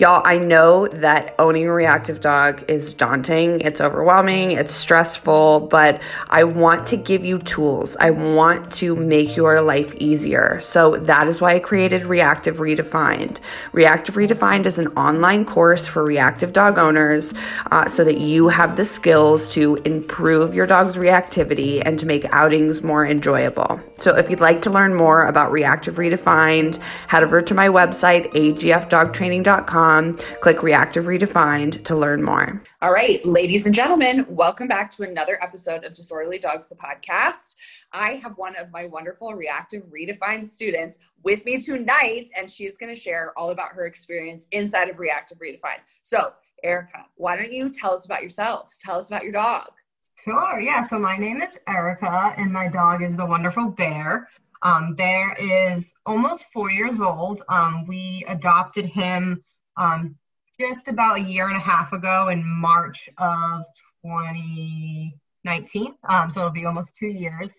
Y'all, I know that owning a reactive dog is daunting, it's overwhelming, it's stressful, but I want to give you tools. I want to make your life easier. So that is why I created Reactive Redefined. Reactive Redefined is an online course for reactive dog owners uh, so that you have the skills to improve your dog's reactivity and to make outings more enjoyable. So if you'd like to learn more about Reactive Redefined, head over to my website, agfdogtraining.com Click Reactive Redefined to learn more. All right, ladies and gentlemen, welcome back to another episode of Disorderly Dogs, the podcast. I have one of my wonderful Reactive Redefined students with me tonight, and she is going to share all about her experience inside of Reactive Redefined. So, Erica, why don't you tell us about yourself? Tell us about your dog. Sure, yeah. So, my name is Erica, and my dog is the wonderful Bear. Um, Bear is almost four years old. Um, we adopted him um, just about a year and a half ago in March of 2019. Um, so it'll be almost two years.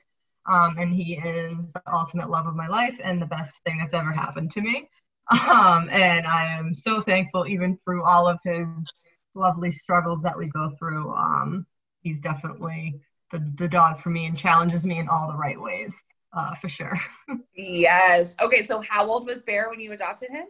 Um, and he is the ultimate love of my life and the best thing that's ever happened to me. Um, and I am so thankful, even through all of his lovely struggles that we go through. Um, he's definitely the, the dog for me and challenges me in all the right ways, uh, for sure. yes. Okay. So, how old was Bear when you adopted him?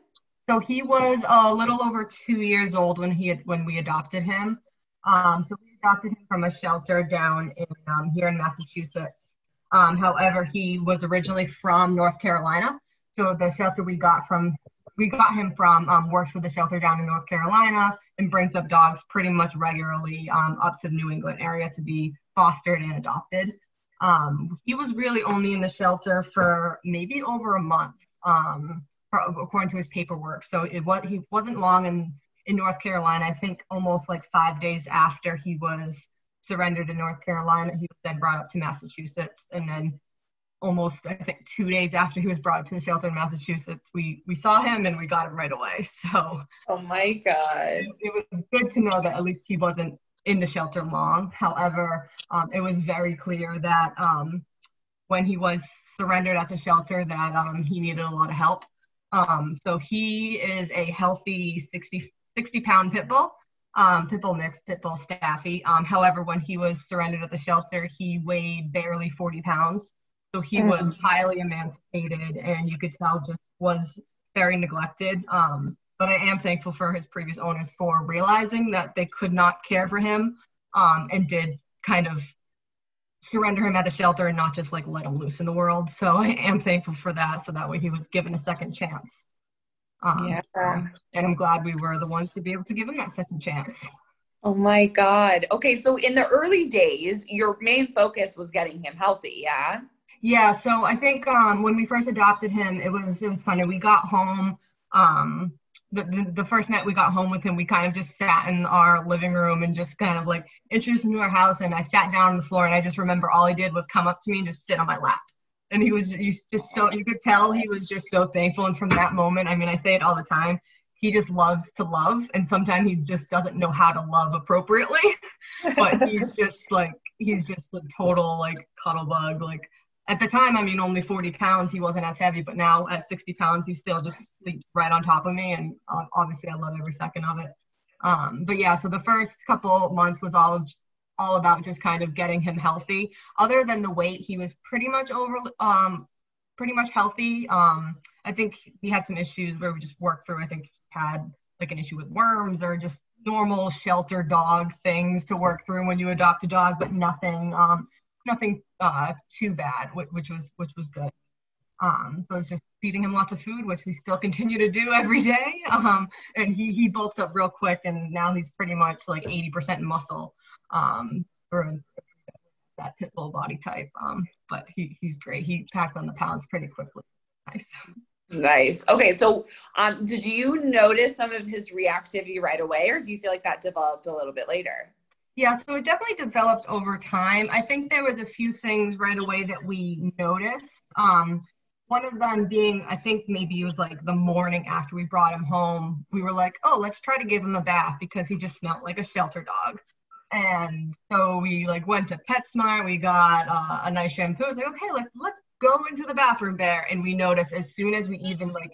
So he was a little over two years old when he had, when we adopted him. Um, so we adopted him from a shelter down in um, here in Massachusetts. Um, however, he was originally from North Carolina. So the shelter we got from we got him from um, works with the shelter down in North Carolina and brings up dogs pretty much regularly um, up to the New England area to be fostered and adopted. Um, he was really only in the shelter for maybe over a month. Um, according to his paperwork. So it was he wasn't long in in North Carolina. I think almost like five days after he was surrendered in North Carolina, he was then brought up to Massachusetts, and then almost I think two days after he was brought to the shelter in Massachusetts, we we saw him and we got him right away. So oh my god, it, it was good to know that at least he wasn't in the shelter long. However, um, it was very clear that um, when he was surrendered at the shelter that um, he needed a lot of help um, so he is a healthy 60, 60 pound pit bull, um, pit bull mix, pit bull staffy. Um, however, when he was surrendered at the shelter, he weighed barely 40 pounds. So he mm-hmm. was highly emancipated and you could tell just was very neglected. Um, but I am thankful for his previous owners for realizing that they could not care for him um, and did kind of surrender him at a shelter and not just like let him loose in the world. So I am thankful for that. So that way he was given a second chance. Um, yeah. And I'm glad we were the ones to be able to give him that second chance. Oh my God. Okay. So in the early days, your main focus was getting him healthy. Yeah. Yeah. So I think um, when we first adopted him, it was, it was funny. We got home, um, the, the, the, first night we got home with him, we kind of just sat in our living room and just kind of like introduced him to our house. And I sat down on the floor and I just remember all he did was come up to me and just sit on my lap. And he was he's just so, you could tell he was just so thankful. And from that moment, I mean, I say it all the time, he just loves to love. And sometimes he just doesn't know how to love appropriately. but he's just like, he's just a total like cuddle bug. Like, at the time, I mean, only 40 pounds, he wasn't as heavy, but now at 60 pounds, he still just sleeps right on top of me. And uh, obviously, I love every second of it. Um, but yeah, so the first couple months was all all about just kind of getting him healthy. Other than the weight, he was pretty much over, um, pretty much healthy. Um, I think he had some issues where we just worked through. I think he had like an issue with worms or just normal shelter dog things to work through when you adopt a dog, but nothing um, nothing uh, too bad, which, was which was good. Um, so it's just feeding him lots of food, which we still continue to do every day. Um, and he he bulked up real quick, and now he's pretty much like 80% muscle um, for that pit bull body type. Um, but he he's great. He packed on the pounds pretty quickly. Nice. Nice. Okay, so um, did you notice some of his reactivity right away, or do you feel like that developed a little bit later? Yeah, so it definitely developed over time. I think there was a few things right away that we noticed. Um, one of them being, I think maybe it was like the morning after we brought him home, we were like, oh, let's try to give him a bath because he just smelled like a shelter dog. And so we like went to PetSmart, we got uh, a nice shampoo. I was like, okay, like let's go into the bathroom there. And we noticed as soon as we even like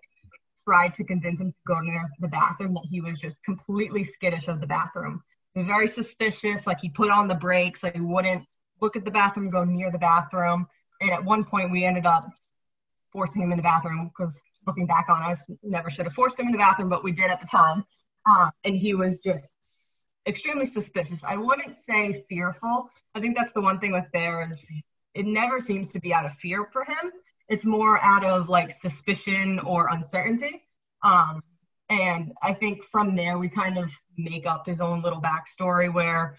tried to convince him to go near the bathroom that he was just completely skittish of the bathroom. Very suspicious, like he put on the brakes, like he wouldn't look at the bathroom, go near the bathroom. And at one point we ended up forcing him in the bathroom because looking back on us, never should have forced him in the bathroom, but we did at the time. Uh, and he was just extremely suspicious. I wouldn't say fearful. I think that's the one thing with bears it never seems to be out of fear for him. It's more out of like suspicion or uncertainty. Um, and I think from there, we kind of make up his own little backstory where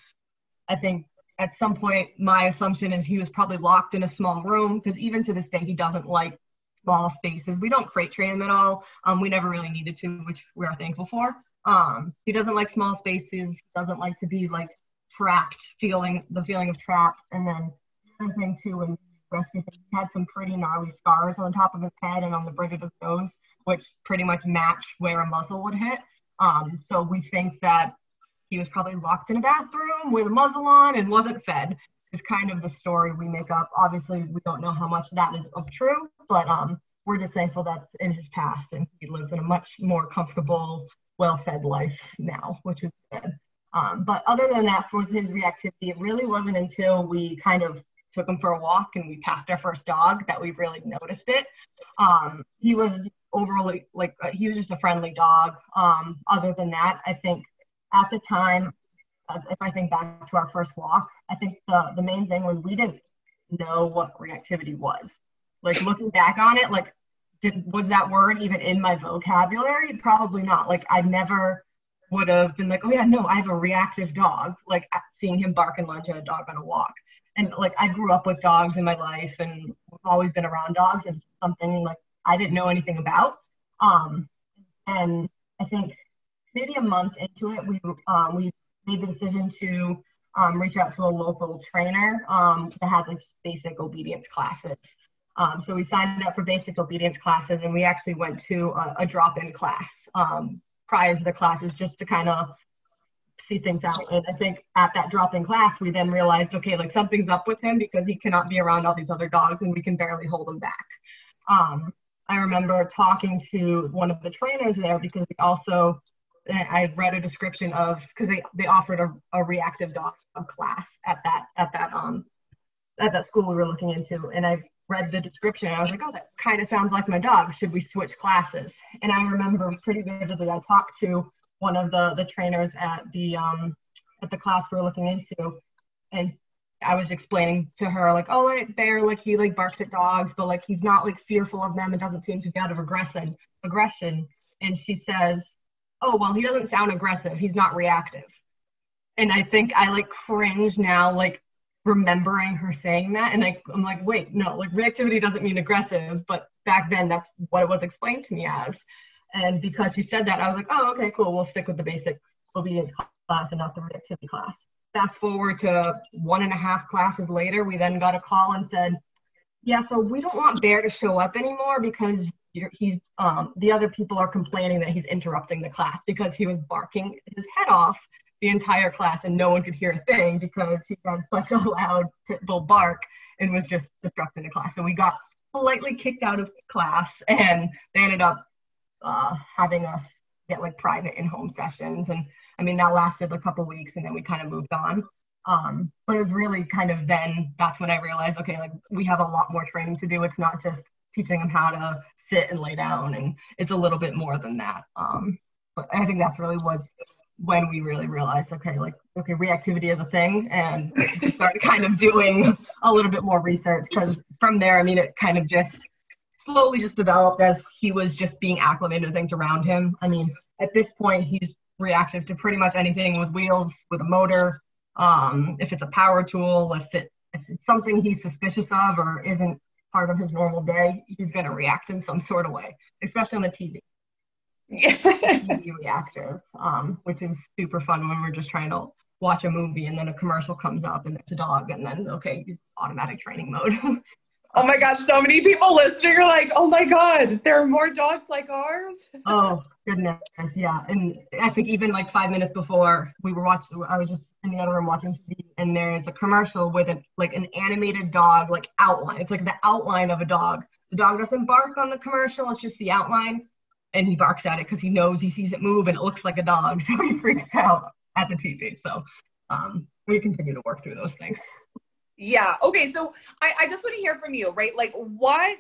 I think at some point, my assumption is he was probably locked in a small room because even to this day, he doesn't like small spaces. We don't crate train him at all. Um, we never really needed to, which we are thankful for. Um, he doesn't like small spaces, doesn't like to be like trapped, feeling the feeling of trapped. And then other thing too, when rescue he had some pretty gnarly scars on the top of his head and on the bridge of his nose, which pretty much match where a muzzle would hit. Um, so we think that he was probably locked in a bathroom with a muzzle on and wasn't fed. Is kind of the story we make up. Obviously, we don't know how much that is of true, but um, we're just thankful that's in his past and he lives in a much more comfortable, well-fed life now, which is good. Um, but other than that, for his reactivity, it really wasn't until we kind of took him for a walk and we passed our first dog that we really noticed it. Um, he was overly like uh, he was just a friendly dog. Um, other than that, I think at the time, uh, if I think back to our first walk, I think the the main thing was we didn't know what reactivity was. Like looking back on it, like did was that word even in my vocabulary? Probably not. Like I never would have been like, oh yeah, no, I have a reactive dog. Like seeing him bark and lunge at a dog on a walk and like I grew up with dogs in my life and always been around dogs. and something like I didn't know anything about. Um, and I think maybe a month into it, we um, we made the decision to um, reach out to a local trainer um, that had like basic obedience classes. Um, so we signed up for basic obedience classes, and we actually went to a, a drop-in class um, prior to the classes just to kind of see things out. And I think at that drop in class, we then realized, okay, like something's up with him because he cannot be around all these other dogs and we can barely hold him back. I remember talking to one of the trainers there because we also, I read a description of, because they, they offered a, a reactive dog class at that, at that, um, at that school we were looking into. And I read the description I was like, oh, that kind of sounds like my dog. Should we switch classes? And I remember pretty vividly, I talked to one of the the trainers at the um at the class we were looking into and I was explaining to her like, oh, like Bear, like he like barks at dogs, but like he's not like fearful of them and doesn't seem to be out of aggression. Aggression, and she says, oh, well, he doesn't sound aggressive. He's not reactive. And I think I like cringe now, like remembering her saying that, and I, I'm like, wait, no, like reactivity doesn't mean aggressive, but back then that's what it was explained to me as. And because she said that, I was like, oh, okay, cool. We'll stick with the basic obedience class and not the reactivity class. Fast forward to one and a half classes later, we then got a call and said, yeah, so we don't want Bear to show up anymore because he's um, the other people are complaining that he's interrupting the class because he was barking his head off the entire class and no one could hear a thing because he had such a loud pit bull bark and was just disrupting the class. So we got politely kicked out of class and they ended up uh, having us get like private in-home sessions. And I mean, that lasted a couple weeks and then we kind of moved on. Um, but it was really kind of then that's when I realized, okay, like we have a lot more training to do. It's not just teaching them how to sit and lay down and it's a little bit more than that. Um, but I think that's really was when we really realized, okay, like, okay, reactivity is a thing and started kind of doing a little bit more research because from there, I mean, it kind of just slowly just developed as he was just being acclimated to things around him. I mean, at this point, he's reactive to pretty much anything with wheels, with a motor. Um, if it's a power tool, if it if it's something he's suspicious of or isn't part of his normal day, he's going to react in some sort of way, especially on the TV. Yeah. TV reactive, um, which is super fun when we're just trying to watch a movie and then a commercial comes up and it's a dog and then okay, he's automatic training mode. Oh my God, so many people listening are like, oh my God, there are more dogs like ours. oh goodness, yeah. And I think even like five minutes before we were watching, I was just in the other room watching TV, and there's a commercial with a, like an animated dog, like outline. It's like the outline of a dog. The dog doesn't bark on the commercial; it's just the outline, and he barks at it because he knows he sees it move and it looks like a dog, so he freaks out at the TV. So um, we continue to work through those things. Yeah. Okay. So I, I just want to hear from you, right? Like, what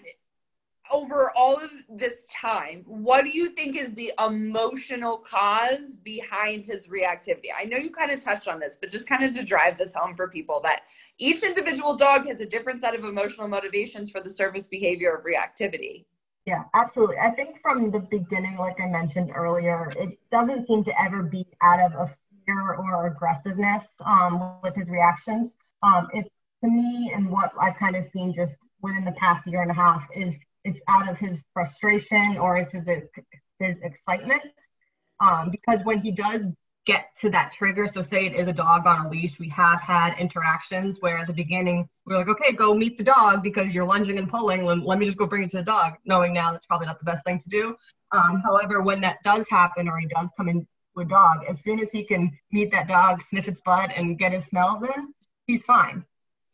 over all of this time, what do you think is the emotional cause behind his reactivity? I know you kind of touched on this, but just kind of to drive this home for people that each individual dog has a different set of emotional motivations for the service behavior of reactivity. Yeah, absolutely. I think from the beginning, like I mentioned earlier, it doesn't seem to ever be out of a fear or aggressiveness um, with his reactions. Um, it's to me and what I've kind of seen just within the past year and a half is it's out of his frustration or is his his excitement. Um, because when he does get to that trigger, so say it is a dog on a leash, we have had interactions where at the beginning we're like, okay, go meet the dog because you're lunging and pulling. Let, let me just go bring it to the dog, knowing now that's probably not the best thing to do. Um, however, when that does happen or he does come in to a dog, as soon as he can meet that dog, sniff its butt, and get his smells in, he's fine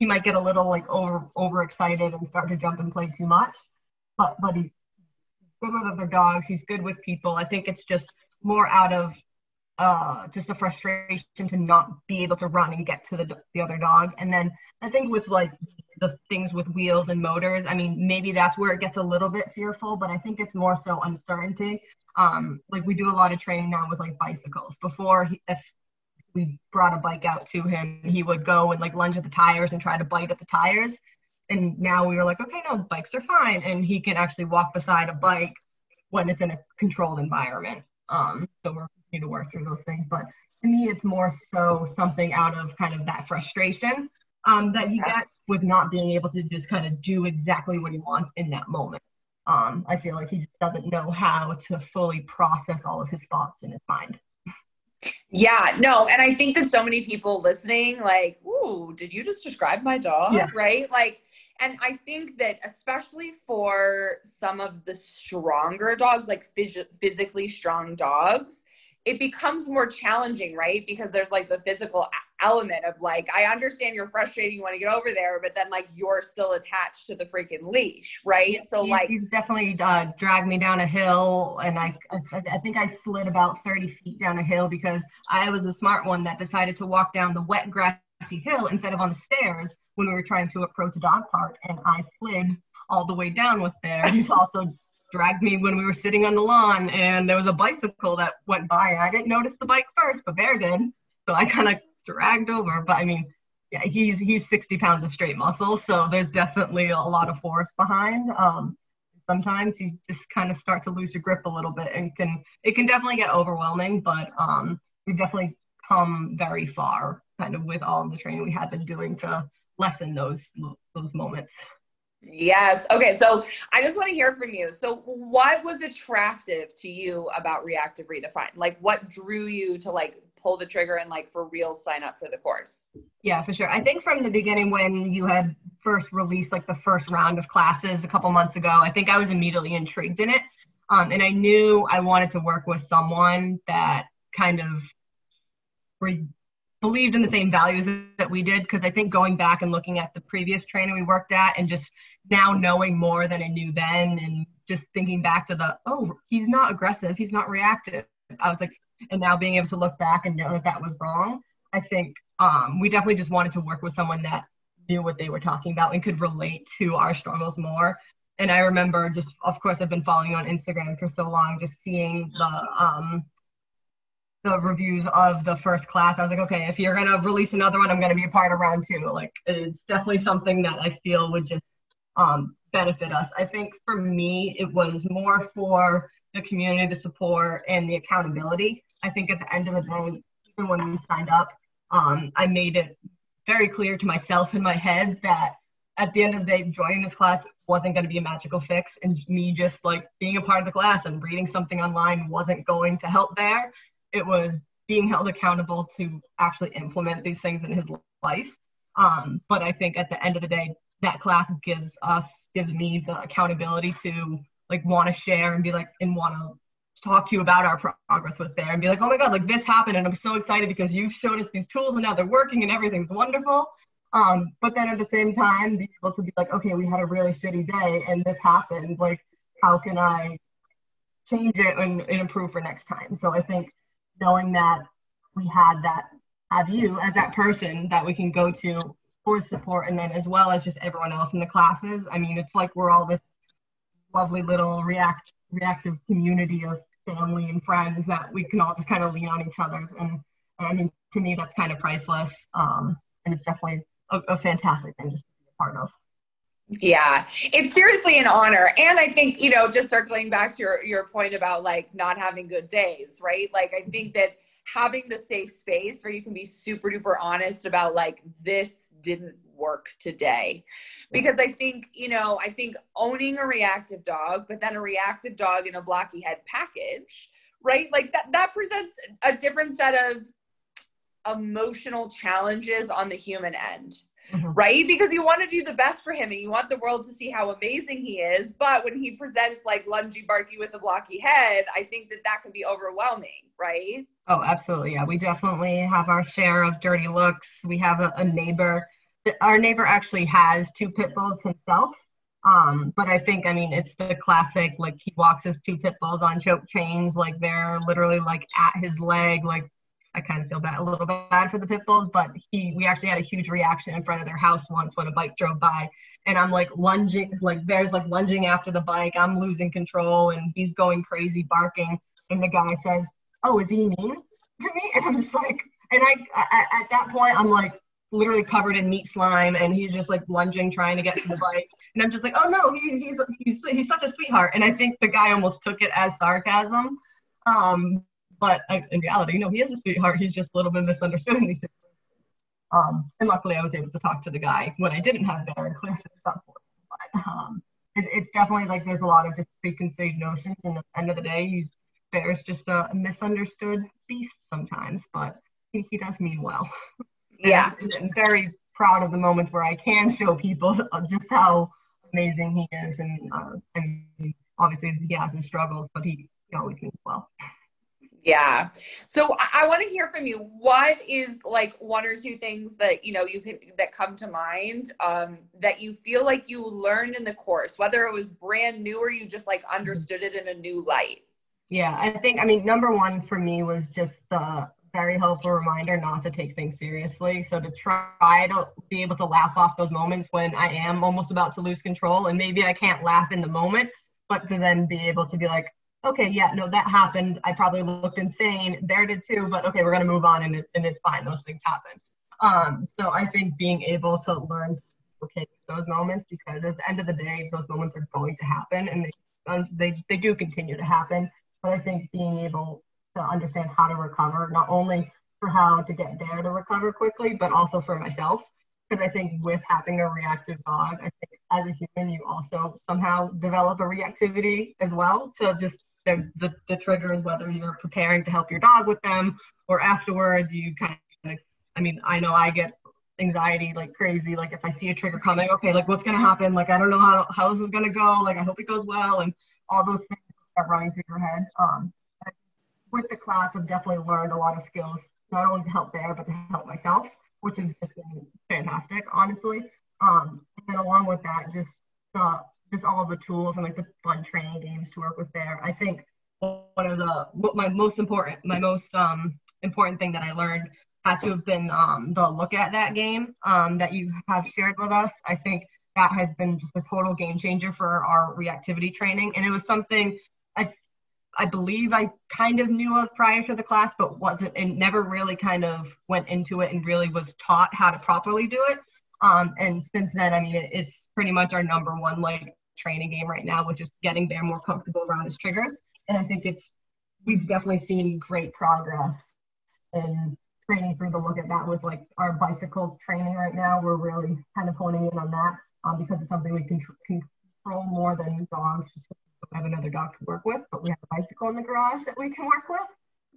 he might get a little like over overexcited and start to jump and play too much. But but he's good with other dogs. He's good with people. I think it's just more out of uh, just the frustration to not be able to run and get to the the other dog. And then I think with like the things with wheels and motors, I mean maybe that's where it gets a little bit fearful. But I think it's more so uncertainty. Um, like we do a lot of training now with like bicycles. Before, he, if we brought a bike out to him, he would go and like lunge at the tires and try to bite at the tires. And now we were like, okay, no, bikes are fine. And he can actually walk beside a bike when it's in a controlled environment. Um, so we're continuing to work through those things. But to me, it's more so something out of kind of that frustration um, that he gets with not being able to just kind of do exactly what he wants in that moment. Um, I feel like he just doesn't know how to fully process all of his thoughts in his mind. Yeah, no, and I think that so many people listening, like, ooh, did you just describe my dog? Yeah. Right? Like, and I think that especially for some of the stronger dogs, like phys- physically strong dogs, it becomes more challenging, right? Because Bear's like the physical element of like, I understand you're frustrated, you want to get over there, but then like you're still attached to the freaking leash, right? So he's, like, he's definitely uh, dragged me down a hill, and I, I, I think I slid about 30 feet down a hill because I was the smart one that decided to walk down the wet grassy hill instead of on the stairs when we were trying to approach a dog park, and I slid all the way down with there. He's also dragged me when we were sitting on the lawn and there was a bicycle that went by I didn't notice the bike first, but Bear did. So I kind of dragged over. But I mean, yeah, he's he's 60 pounds of straight muscle, so there's definitely a lot of force behind. Um, sometimes you just kind of start to lose your grip a little bit and can it can definitely get overwhelming, but um, we've definitely come very far kind of with all of the training we have been doing to lessen those those moments. Yes. Okay. So I just want to hear from you. So, what was attractive to you about Reactive Redefine? Like, what drew you to like pull the trigger and like for real sign up for the course? Yeah, for sure. I think from the beginning when you had first released like the first round of classes a couple months ago, I think I was immediately intrigued in it. Um, and I knew I wanted to work with someone that kind of re- believed in the same values that we did because I think going back and looking at the previous training we worked at and just now knowing more than I knew then and just thinking back to the oh he's not aggressive he's not reactive I was like and now being able to look back and know that that was wrong I think um, we definitely just wanted to work with someone that knew what they were talking about and could relate to our struggles more. And I remember just of course I've been following you on Instagram for so long just seeing the um, the reviews of the first class, I was like, okay, if you're gonna release another one, I'm gonna be a part of round two. Like, it's definitely something that I feel would just um, benefit us. I think for me, it was more for the community, the support, and the accountability. I think at the end of the day, even when we signed up, um, I made it very clear to myself in my head that at the end of the day, joining this class wasn't going to be a magical fix. And me just like being a part of the class and reading something online wasn't going to help there. It was being held accountable to actually implement these things in his life. Um, but I think at the end of the day, that class gives us, gives me the accountability to like want to share and be like, and want to talk to you about our progress with Bear and be like, oh my God, like this happened. And I'm so excited because you showed us these tools and now they're working and everything's wonderful. Um, but then at the same time, be able to be like, okay, we had a really shitty day and this happened. Like, how can I change it and, and improve for next time? So I think knowing that we had that, have you as that person that we can go to for support, and then as well as just everyone else in the classes. I mean, it's like we're all this lovely little react reactive community of family and friends that we can all just kind of lean on each other's and, and I mean to me that's kind of priceless um, and it's definitely a, a fantastic thing to be a part of. Yeah, it's seriously an honor. And I think, you know, just circling back to your, your point about like not having good days, right? Like, I think that having the safe space where you can be super duper honest about like, this didn't work today. Because I think, you know, I think owning a reactive dog, but then a reactive dog in a blocky head package, right? Like that, that presents a different set of emotional challenges on the human end. Mm-hmm. Right? Because you want to do the best for him and you want the world to see how amazing he is. But when he presents like lungy barky with a blocky head, I think that that can be overwhelming, right? Oh, absolutely. Yeah. We definitely have our share of dirty looks. We have a, a neighbor. Our neighbor actually has two pit bulls himself. Um, but I think, I mean, it's the classic, like he walks his two pit bulls on choke chains, like they're literally like at his leg, like I kind of feel bad, a little bad for the pit bulls, but he, we actually had a huge reaction in front of their house once when a bike drove by, and I'm like lunging, like there's like lunging after the bike. I'm losing control, and he's going crazy, barking, and the guy says, "Oh, is he mean to me?" And I'm just like, and I, I at that point, I'm like literally covered in meat slime, and he's just like lunging, trying to get to the bike, and I'm just like, "Oh no, he, he's he's he's such a sweetheart," and I think the guy almost took it as sarcasm. Um, but I, in reality, no, he is a sweetheart. He's just a little bit misunderstood in these situations. Um, and luckily, I was able to talk to the guy when I didn't have Bear and clear things up for him. But um, it, it's definitely like there's a lot of just preconceived notions. And at the end of the day, he's Bear's just a, misunderstood beast sometimes, but he, he does mean well. Yeah. very proud of the moments where I can show people just how amazing he is. And, uh, and obviously, he has his struggles, but he, he always means well. Yeah. So I, I want to hear from you. What is like one or two things that you know you can that come to mind um, that you feel like you learned in the course, whether it was brand new or you just like mm-hmm. understood it in a new light? Yeah, I think I mean number one for me was just the very helpful reminder not to take things seriously. So to try to be able to laugh off those moments when I am almost about to lose control, and maybe I can't laugh in the moment, but to then be able to be like, okay, yeah, no, that happened. I probably looked insane. Bear did too, but okay, we're gonna move on and, it, and it's fine. Those things happen. Um, so I think being able to learn to okay those moments because at the end of the day, those moments are going to happen and they, um, they, they do continue to happen. But I think being able to understand how to recover, not only for how to get there to recover quickly, but also for myself. Because I think with having a reactive dog, I think as a human, you also somehow develop a reactivity as well to just the, the, the triggers, whether you're preparing to help your dog with them or afterwards, you kind of, I mean, I know I get anxiety like crazy. Like if I see a trigger coming, okay, like what's going to happen? Like, I don't know how, how this is going to go. Like, I hope it goes well. And all those things are running through your head. Um, with the class, I've definitely learned a lot of skills, not only to help Bear, but to help myself, which has just fantastic, honestly. Um, and along with that, just the just all the tools and like the fun training games to work with Bear. I think one of the my most important my most um important thing that I learned had to have been um the look at that game um that you have shared with us. I think that has been just a total game changer for our reactivity training and it was something I I believe I kind of knew of prior to the class, but wasn't and never really kind of went into it and really was taught how to properly do it. Um, and since then, I mean, it, it's pretty much our number one like training game right now with just getting Bear more comfortable around his triggers. And I think it's we've definitely seen great progress in training through the look at that with like our bicycle training right now. We're really kind of honing in on that. um, because it's something we can control more than dogs. Just we have another dog to work with, but we have a bicycle in the garage that we can work with.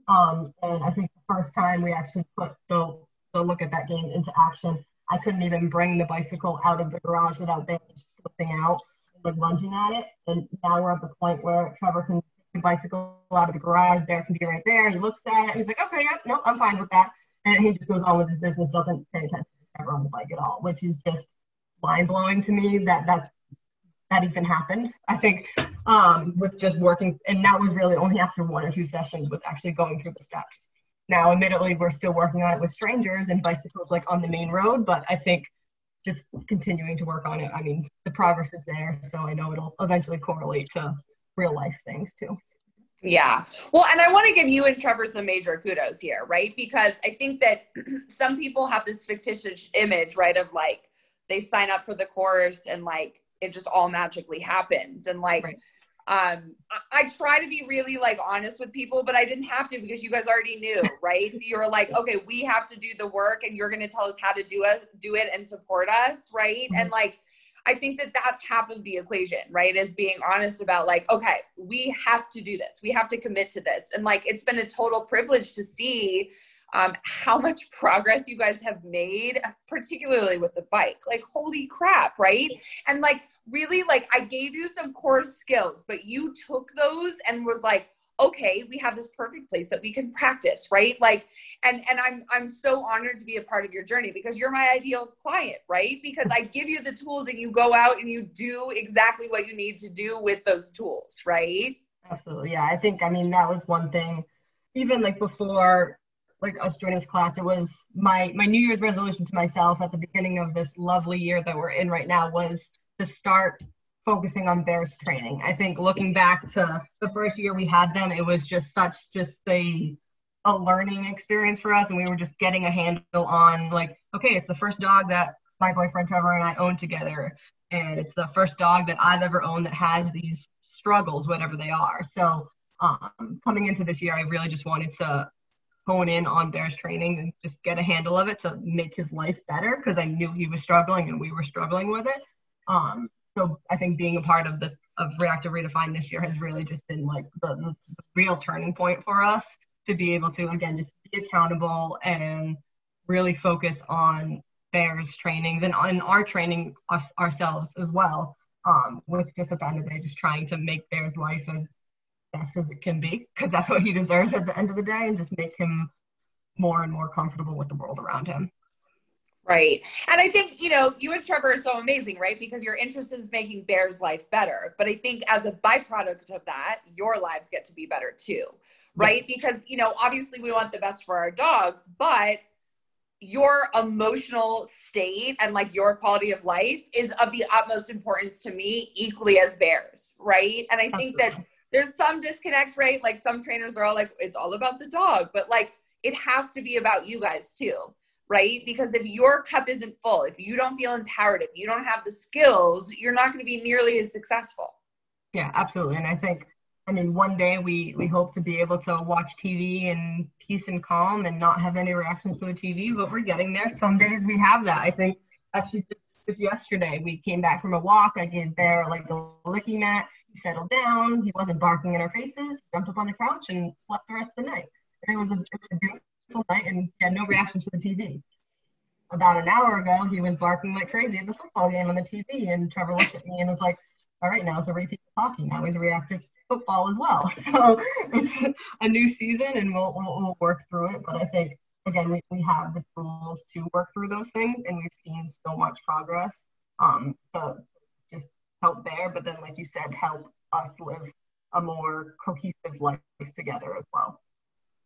Um, and I think the first time we actually put the, the look at that game into action, I couldn't even bring the bicycle out of the garage without being slipping out like lunging at it. And now we're at the point where Trevor can take the bicycle out of the garage. Bear can be right there. He looks at it. He's like, okay, yeah, no, I'm fine with that. And he just goes on with his business, doesn't pay attention to Trevor on the bike at all, which is just mind blowing to me that that that even happened. I think um, with just working, and that was really only after one or two sessions with actually going through the steps. Now, admittedly, we're still working on it with strangers and bicycles like on the main road, but I think just continuing to work on it. I mean, the progress is there, so I know it'll eventually correlate to real life things too. Yeah. Well, and I want to give you and Trevor some major kudos here, right? Because I think that some people have this fictitious image, right, of like they sign up for the course and like it just all magically happens. And like, right. Um, I, I, try to be really like honest with people, but I didn't have to because you guys already knew, right? you were like, okay, we have to do the work and you're going to tell us how to do it, do it and support us. Right. Mm-hmm. And like, I think that that's half of the equation, right? Is being honest about like, okay, we have to do this. We have to commit to this. And like, it's been a total privilege to see um, how much progress you guys have made, particularly with the bike. Like, holy crap, right? And like, really, like, I gave you some core skills, but you took those and was like, okay, we have this perfect place that we can practice, right? Like, and and I'm I'm so honored to be a part of your journey because you're my ideal client, right? Because I give you the tools and you go out and you do exactly what you need to do with those tools, right? Absolutely. Yeah. I think I mean that was one thing even like before like us joining this class, it was my my New Year's resolution to myself at the beginning of this lovely year that we're in right now was to start focusing on bears training. I think looking back to the first year we had them, it was just such just a a learning experience for us and we were just getting a handle on like, okay, it's the first dog that my boyfriend Trevor and I own together. And it's the first dog that I've ever owned that has these struggles, whatever they are. So um, coming into this year, I really just wanted to hone in on Bears training and just get a handle of it to make his life better because I knew he was struggling and we were struggling with it. Um, so I think being a part of this of Reactive Redefined this year has really just been like the, the, real turning point for us to be able to again just be accountable and really focus on Bears trainings and on our training us ourselves as well. Um, with just at the end of the day, just trying to make Bears life as as it can be because that's what he deserves at the end of the day and just make him more and more comfortable with the world around him. Right. And I think, you know, you and Trevor are so amazing, right? Because your interest is making Bear's life better. But I think as a byproduct of that, your lives get to be better too, right? Yeah. Because, you know, obviously we want the best for our dogs, but your emotional state and like your quality of life is of the utmost importance to me, equally as Bear's, right? And I think Absolutely. that there's some disconnect, right? Like some trainers are all like, it's all about the dog, but like it has to be about you guys too, right? Because if your cup isn't full, if you don't feel empowered, if you don't have the skills, you're not going to be nearly as successful. Yeah, absolutely. And I think, I mean, one day we we hope to be able to watch TV in peace and calm and not have any reactions to the TV, but we're getting there. Some days we have that. I think actually just yesterday we came back from a walk. I gave Bear like a licky settled down. He wasn't barking in our faces. Jumped up on the couch and slept the rest of the night. And it was a, it was a beautiful night, and he had no reaction to the TV. About an hour ago, he was barking like crazy at the football game on the TV, and Trevor looked at me and was like, "All right, now it's a repeat of talking. Now he's reactive to football as well." So it's a new season, and we'll, we'll, we'll work through it. But I think again, we, we have the tools to work through those things, and we've seen so much progress. Um, help there, but then, like you said, help us live a more cohesive life together as well.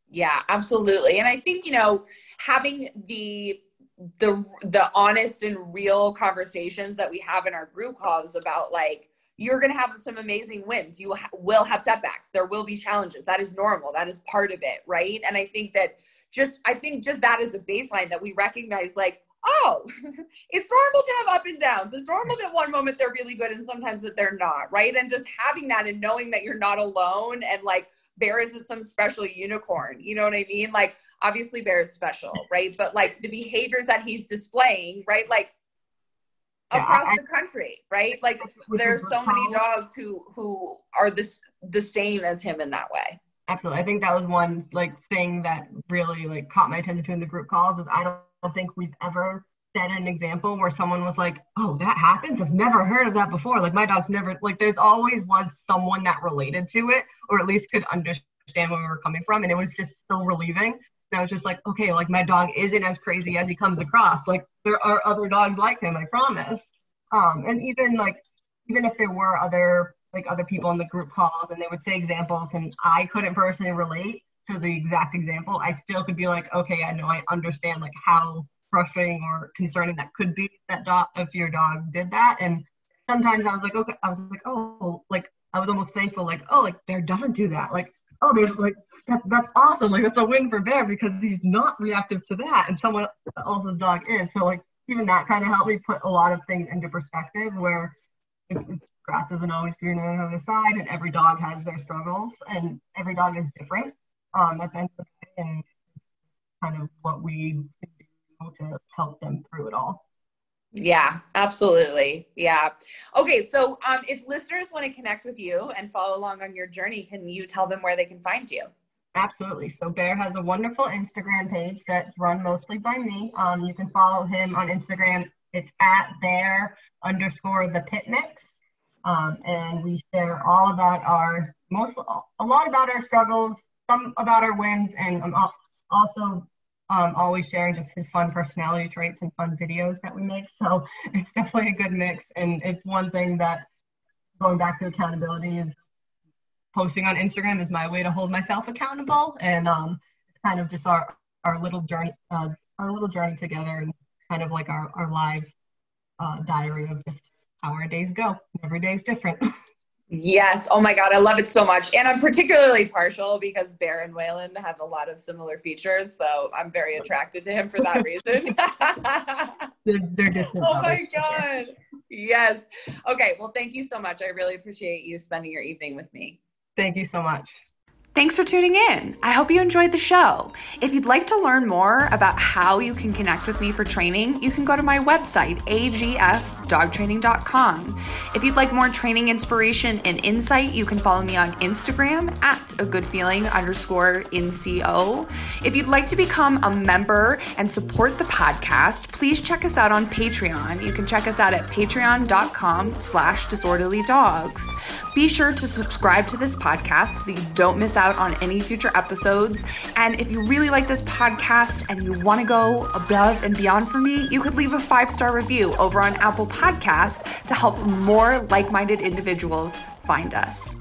Yeah, absolutely. And I think, you know, having the the the honest and real conversations that we have in our group calls about like you're going to have some amazing wins. You will have setbacks. There will be challenges. That is normal. That is part of it, right? And I think that just I think just that is a baseline that we recognize like oh, it's normal to have up and downs. It's normal that one moment they're really good and sometimes that they're not, right? And just having that and knowing that you're not alone and like Bear isn't some special unicorn. You know what I mean? Like obviously Bear is special, right? But like the behaviors that he's displaying, right? Like across yeah, I, the country, right? Like there's so many dogs who who are this the same as him in that way. Absolutely. I think that was one like thing that really like caught my attention in the group calls is I don't think we've ever set an example where someone was like, "Oh, that happens. I've never heard of that before." Like my dog's never like. There's always was someone that related to it, or at least could understand where we were coming from, and it was just so relieving. And I was just like, okay, like my dog isn't as crazy as he comes across. Like there are other dogs like him, I promise. Um, and even like, even if there were other like other people in the group calls and they would say examples and I couldn't personally relate to the exact example, I still could be like, okay, I know I understand like how frustrating or concerning that could be that dog if your dog did that. And sometimes I was like, okay, I was like, oh, like I was almost thankful, like, oh, like Bear doesn't do that. Like, oh, there's like that, that's awesome. Like that's a win for Bear because he's not reactive to that, and someone else's dog is. So like even that kind of helped me put a lot of things into perspective where it's, grass isn't always green on the other side, and every dog has their struggles, and every dog is different. Um, at the end of the day, and kind of what we do to help them through it all. Yeah, absolutely. Yeah. Okay, so um, if listeners want to connect with you and follow along on your journey, can you tell them where they can find you? Absolutely. So Bear has a wonderful Instagram page that's run mostly by me. Um, you can follow him on Instagram. It's at Bear underscore the Pit Mix. Um, and we share all about our most a lot about our struggles, some about our wins, and I'm also um, always sharing just his fun personality traits and fun videos that we make. So it's definitely a good mix, and it's one thing that going back to accountability is posting on Instagram is my way to hold myself accountable, and um, it's kind of just our our little journey, uh, our little journey together, and kind of like our our live uh, diary of just how our days go. Every day is different. Yes. Oh my God. I love it so much. And I'm particularly partial because Bear and Waylon have a lot of similar features. So I'm very attracted to him for that reason. they're, they're. Oh my God. Yes. Okay. Well, thank you so much. I really appreciate you spending your evening with me. Thank you so much. Thanks for tuning in. I hope you enjoyed the show. If you'd like to learn more about how you can connect with me for training, you can go to my website, agfdogtraining.com. If you'd like more training inspiration and insight, you can follow me on Instagram at a good feeling underscore NCO. If you'd like to become a member and support the podcast, please check us out on Patreon. You can check us out at patreon.com slash disorderly dogs. Be sure to subscribe to this podcast so that you don't miss out on any future episodes. And if you really like this podcast and you want to go above and beyond for me, you could leave a five star review over on Apple Podcast to help more like minded individuals find us.